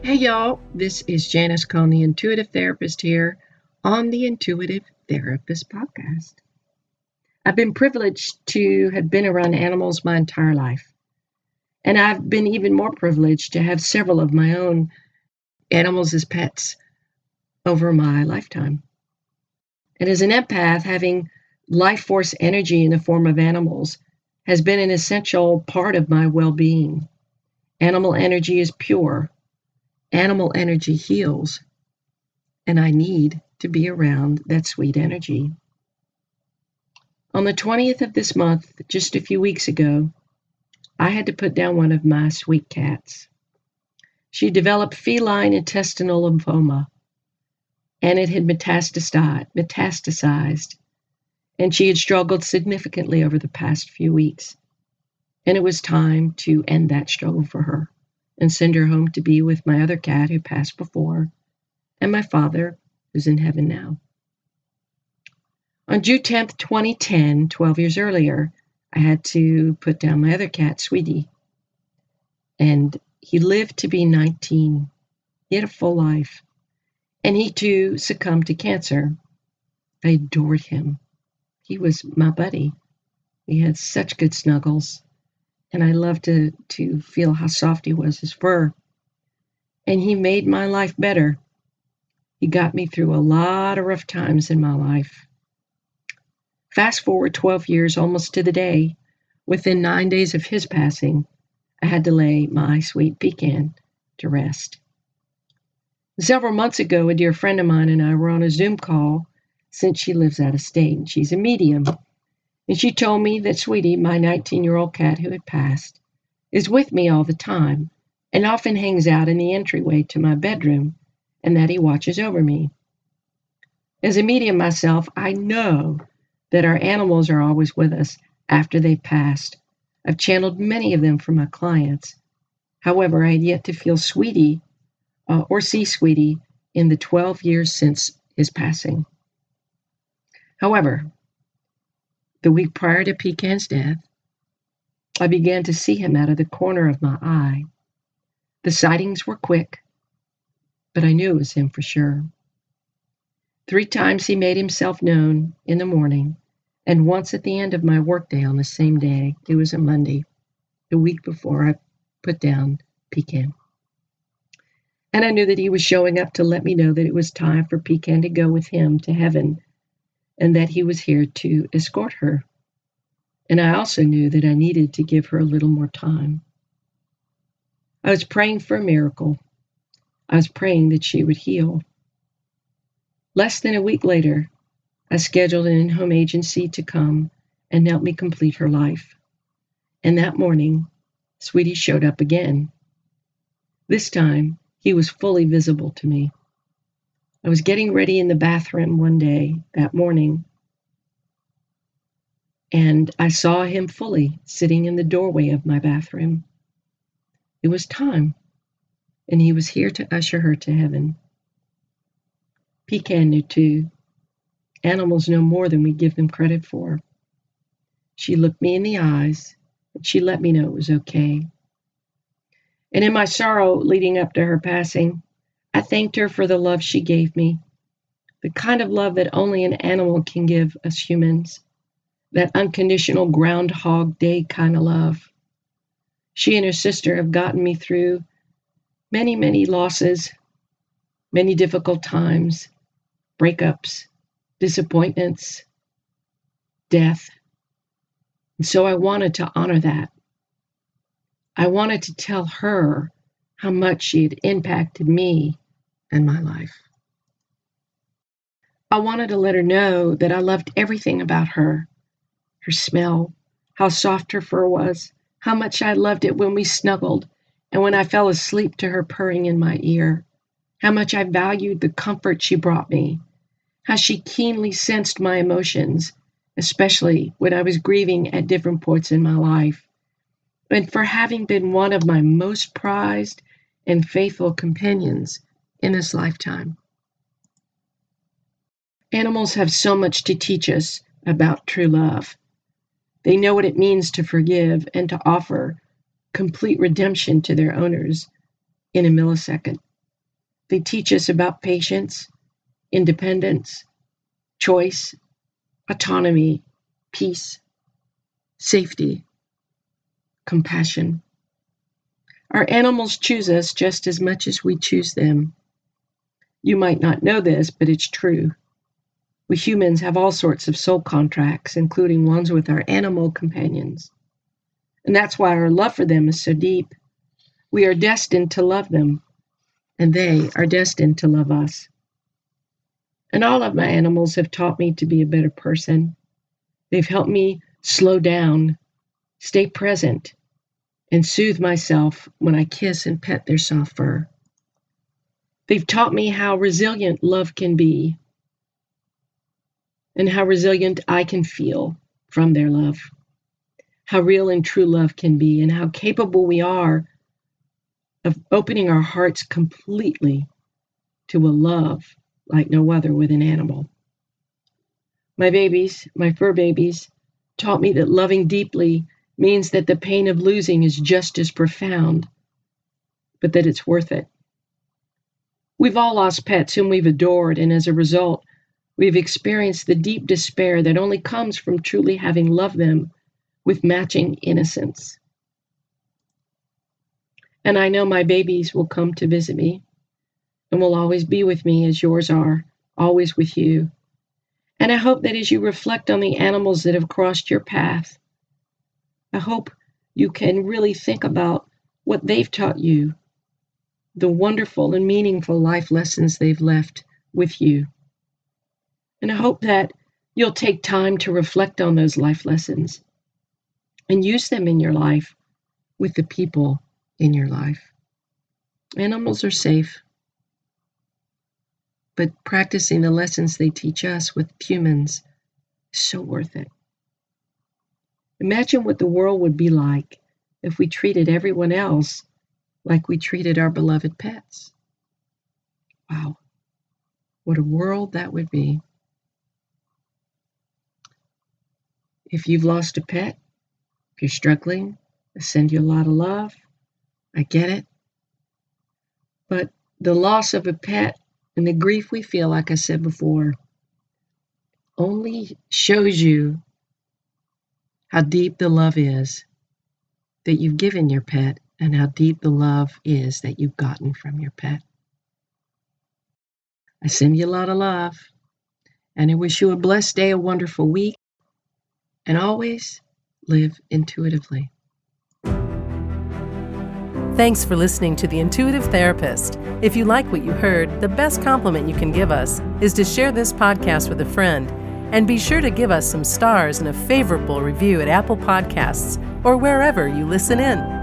Hey, y'all, this is Janis Cohen, the Intuitive Therapist, here on the Intuitive Therapist Podcast. I've been privileged to have been around animals my entire life. And I've been even more privileged to have several of my own animals as pets over my lifetime. And as an empath, having life force energy in the form of animals has been an essential part of my well being. Animal energy is pure Animal energy heals, and I need to be around that sweet energy. On the 20th of this month, just a few weeks ago, I had to put down one of my sweet cats. She developed feline intestinal lymphoma, and it had metastasized, and she had struggled significantly over the past few weeks. And it was time to end that struggle for her and send her home to be with my other cat who passed before, and my father, who's in heaven now. On June 10th, 2010, 12 years earlier, I had to put down my other cat, Sweetie. And he lived to be 19. He had a full life. And he too succumbed to cancer. I adored him. He was my buddy. We had such good snuggles and I loved to to feel how soft he was, his fur. And he made my life better. He got me through a lot of rough times in my life. Fast forward 12 years, almost to the day, within nine days of his passing, I had to lay my sweet pecan to rest. Several months ago, a dear friend of mine and I were on a Zoom call since she lives out of state and she's a medium. And she told me that Sweetie, my 19 year old cat who had passed, is with me all the time and often hangs out in the entryway to my bedroom and that he watches over me. As a medium myself, I know that our animals are always with us after they've passed. I've channeled many of them for my clients. However, I had yet to feel Sweetie uh, or see Sweetie in the 12 years since his passing. However, the week prior to Pecan's death, I began to see him out of the corner of my eye. The sightings were quick, but I knew it was him for sure. Three times he made himself known in the morning, and once at the end of my workday on the same day. It was a Monday, the week before I put down Pecan. And I knew that he was showing up to let me know that it was time for Pecan to go with him to heaven and that he was here to escort her. And I also knew that I needed to give her a little more time. I was praying for a miracle. I was praying that she would heal. Less than a week later, I scheduled an in home agency to come and help me complete her life. And that morning, Sweetie showed up again. This time, he was fully visible to me. I was getting ready in the bathroom one day that morning, and I saw him fully sitting in the doorway of my bathroom. It was time, and he was here to usher her to heaven. Pecan knew too. Animals know more than we give them credit for. She looked me in the eyes, and she let me know it was okay. And in my sorrow leading up to her passing, I thanked her for the love she gave me, the kind of love that only an animal can give us humans, that unconditional groundhog day kind of love. She and her sister have gotten me through many, many losses, many difficult times, breakups, disappointments, death. And so I wanted to honor that. I wanted to tell her how much she had impacted me in my life. I wanted to let her know that I loved everything about her her smell, how soft her fur was, how much I loved it when we snuggled and when I fell asleep to her purring in my ear, how much I valued the comfort she brought me, how she keenly sensed my emotions, especially when I was grieving at different points in my life, and for having been one of my most prized and faithful companions in this lifetime. Animals have so much to teach us about true love. They know what it means to forgive and to offer complete redemption to their owners in a millisecond. They teach us about patience, independence, choice, autonomy, peace, safety, compassion. Our animals choose us just as much as we choose them. You might not know this, but it's true. We humans have all sorts of soul contracts, including ones with our animal companions. And that's why our love for them is so deep. We are destined to love them, and they are destined to love us. And all of my animals have taught me to be a better person. They've helped me slow down, stay present, and soothe myself when I kiss and pet their soft fur. They've taught me how resilient love can be and how resilient I can feel from their love how real and true love can be and how capable we are of opening our hearts completely to a love like no other with an animal. My babies, my fur babies, taught me that loving deeply means that the pain of losing is just as profound, but that it's worth it. We've all lost pets whom we've adored, and as a result, we've experienced the deep despair that only comes from truly having loved them with matching innocence. And I know my babies will come to visit me and will always be with me as yours are, always with you. And I hope that as you reflect on the animals that have crossed your path, I hope you can really think about what they've taught you, the wonderful and meaningful life lessons they've left with you. And I hope that you'll take time to reflect on those life lessons and use them in your life with the people in your life. Animals are safe, but practicing the lessons they teach us with humans is so worth it. Imagine what the world would be like if we treated everyone else like we treated our beloved pets. Wow, what a world that would be. If you've lost a pet, if you're struggling, I send you a lot of love. I get it. But the loss of a pet and the grief we feel, like I said before, only shows you how deep the love is that you've given your pet and how deep the love is that you've gotten from your pet. I send you a lot of love and I wish you a blessed day, a wonderful week, and always live intuitively. Thanks for listening to The Intuitive Therapist. If you like what you heard, the best compliment you can give us is to share this podcast with a friend. And be sure to give us some stars and a favorable review at Apple Podcasts or wherever you listen in.